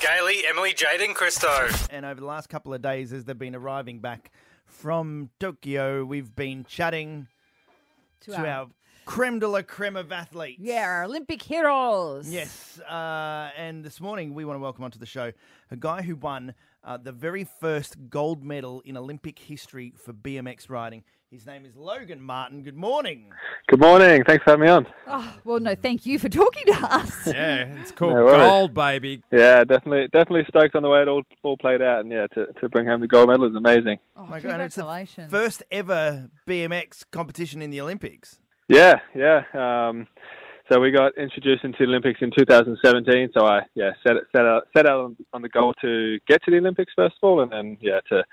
Gailey, Emily, Jaden, Christo. And over the last couple of days, as they've been arriving back from Tokyo, we've been chatting To to our- our creme de la creme of athletes. Yeah, our Olympic heroes. Yes. Uh, and this morning, we want to welcome onto the show a guy who won uh, the very first gold medal in Olympic history for BMX riding. His name is Logan Martin. Good morning. Good morning. Thanks for having me on. Oh, well, no, thank you for talking to us. Yeah, it's called No gold, baby. Yeah, definitely, definitely stoked on the way it all all played out, and yeah, to, to bring home the gold medal is amazing. Oh, My God, and it's the congratulations. First ever BMX competition in the Olympics. Yeah, yeah. Um, so we got introduced into the Olympics in 2017. So I yeah set it- set out set out on, on the goal to get to the Olympics first of all, and then yeah to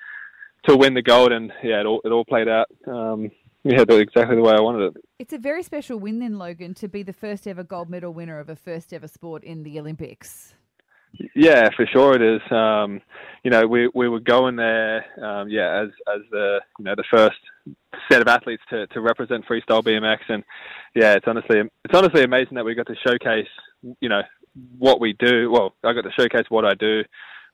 to win the gold, and yeah it all it all played out. Um, yeah, exactly the way I wanted it. It's a very special win then, Logan, to be the first ever gold medal winner of a first ever sport in the Olympics. Yeah, for sure it is. Um, you know, we we were going there, um, yeah, as as the you know the first set of athletes to, to represent freestyle BMX, and yeah, it's honestly it's honestly amazing that we got to showcase, you know, what we do. Well, I got to showcase what I do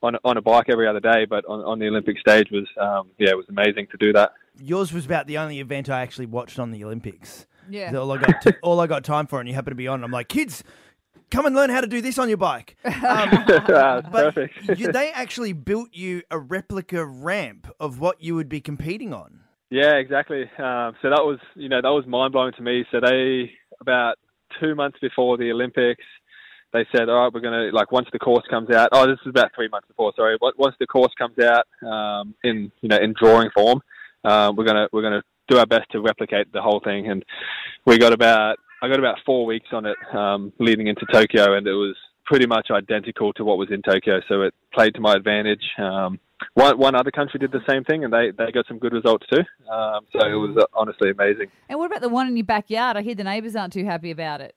on on a bike every other day, but on, on the Olympic stage was um, yeah, it was amazing to do that. Yours was about the only event I actually watched on the Olympics. Yeah. All I got, t- all I got time for, and you happen to be on. I'm like, kids, come and learn how to do this on your bike. Um, Ah, but Perfect. you, they actually built you a replica ramp of what you would be competing on. Yeah, exactly. Um, so that was, you know, that was mind blowing to me. So they about two months before the Olympics, they said, all right, we're going to like once the course comes out. Oh, this is about three months before. Sorry, Once- the course comes out um, in, you know, in drawing form, uh, we're gonna we're gonna do our best to replicate the whole thing. And we got about I got about four weeks on it um, leading into Tokyo, and it was pretty much identical to what was in Tokyo. So it played to my advantage. Um, one, one other country did the same thing, and they, they got some good results too. Um, so it was uh, honestly amazing. And what about the one in your backyard? I hear the neighbours aren't too happy about it.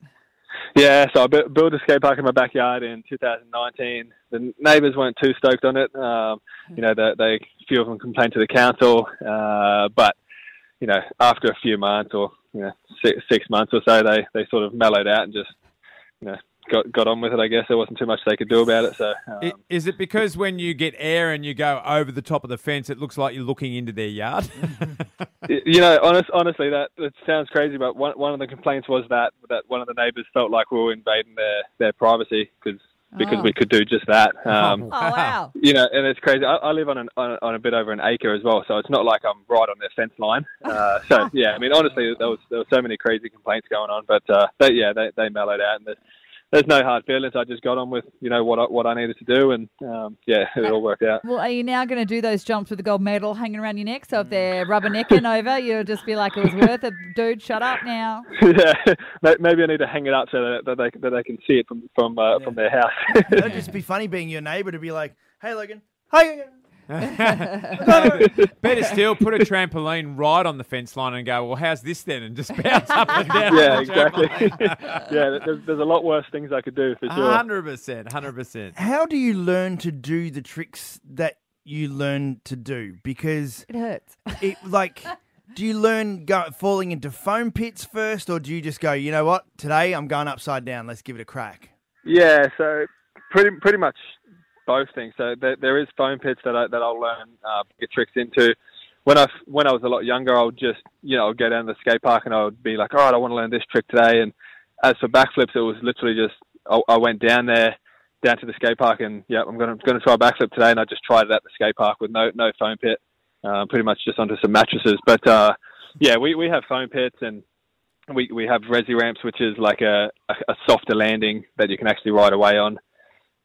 Yeah, so I built a skate park in my backyard in 2019. The neighbours weren't too stoked on it. Um, you know, they, they a few of them complained to the council, uh, but you know, after a few months or you know six, six months or so, they they sort of mellowed out and just you know got got on with it. I guess there wasn't too much they could do about it. So um, Is it because when you get air and you go over the top of the fence, it looks like you're looking into their yard? You know, honest, honestly, that, that sounds crazy, but one, one of the complaints was that that one of the neighbours felt like we were invading their, their privacy because because Oh. we could do just that. Um, Oh, wow. you know, and it's crazy. I, I live on, an, on on a bit over an acre as well, so it's not like I'm right on their fence line. Uh, so yeah, I mean, honestly, there was there were so many crazy complaints going on, but uh, they, yeah, they they mellowed out, and there's, there's no hard feelings. I just got on with you know what I, what I needed to do, and um, yeah, it all worked out. Well, are you now going to do those jumps with the gold medal hanging around your neck? So if they're rubbernecking over, you'll just be like, it was worth it. Dude, shut up now. yeah, maybe I need to hang it up so that, that they that they can see it from from uh, from their house. It'd just be funny being your neighbour to be like, "Hey, Logan, hi." Better still, put a trampoline right on the fence line and go, well, how's this then? And just bounce up and down. yeah, exactly. yeah, there's, there's a lot worse things I could do for sure. 100%, 100%. How do you learn to do the tricks that you learn to do? Because It hurts. it like. Do you learn go, falling into foam pits first, or do you just go, you know what, today I'm going upside down, let's give it a crack? Yeah, so pretty pretty much both things. So there, there is foam pits that I that I'll learn uh, tricks into. When I when I was a lot younger, I would just you know go down to the skate park and I would be like, all right, I want to learn this trick today. And as for backflips, it was literally just I, I went down there down to the skate park and yeah, I'm gonna gonna try a backflip today, and I just tried it at the skate park with no no foam pit, uh, pretty much just onto some mattresses. But uh, yeah, we, we have foam pits and we we have resi ramps, which is like a, a, a softer landing that you can actually ride away on.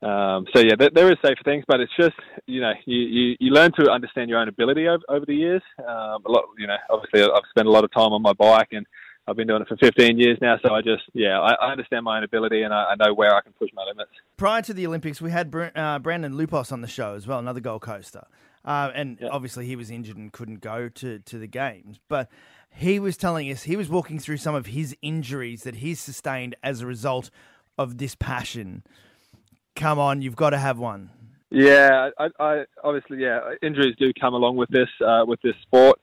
Um, so yeah, there, there is safer things, but it's just you know you, you, you learn to understand your own ability over, over the years. Um, a lot, you know, obviously I've spent a lot of time on my bike and I've been doing it for 15 years now. So I just yeah, I, I understand my own ability and I, I know where I can push my limits. Prior to the Olympics, we had Br- uh, Brandon Loupos on the show as well, another Gold Coaster. Uh, and obviously, he was injured and couldn't go to, to the games. But he was telling us he was walking through some of his injuries that he's sustained as a result of this passion. Come on, you've got to have one. Yeah, I, I obviously yeah, injuries do come along with this uh, with this sport,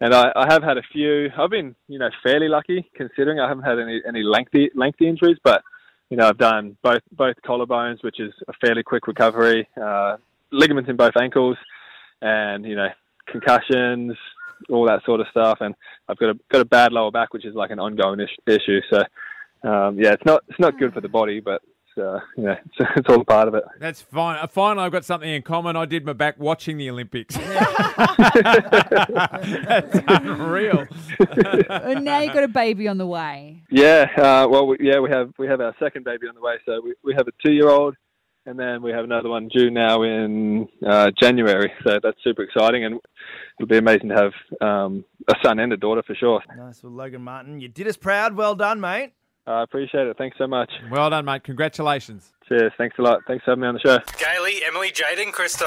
and I, I have had a few. I've been you know fairly lucky considering I haven't had any any lengthy lengthy injuries, but you know, I've done both both collarbones, which is a fairly quick recovery, uh, ligaments in both ankles, and you know, concussions, all that sort of stuff. And I've got a got a bad lower back, which is like an ongoing is- issue. So, um, yeah, it's not it's not good for the body, but it's, uh, you know, it's, it's all part of it. That's fine. Uh, Finally, I've got something in common. I did my back watching the Olympics. That's unreal. And now you've got a baby on the way. Yeah, uh, well, we, yeah, we have we have our second baby on the way. So we, we have a two year old, and then we have another one due now in uh, January. So that's super exciting, and it'll be amazing to have um, a son and a daughter for sure. Nice. Well, Logan Martin, you did us proud. Well done, mate. I appreciate it. Thanks so much. Well done, mate. Congratulations. Cheers. Thanks a lot. Thanks for having me on the show. Gailey, Emily, Jade, and Christo.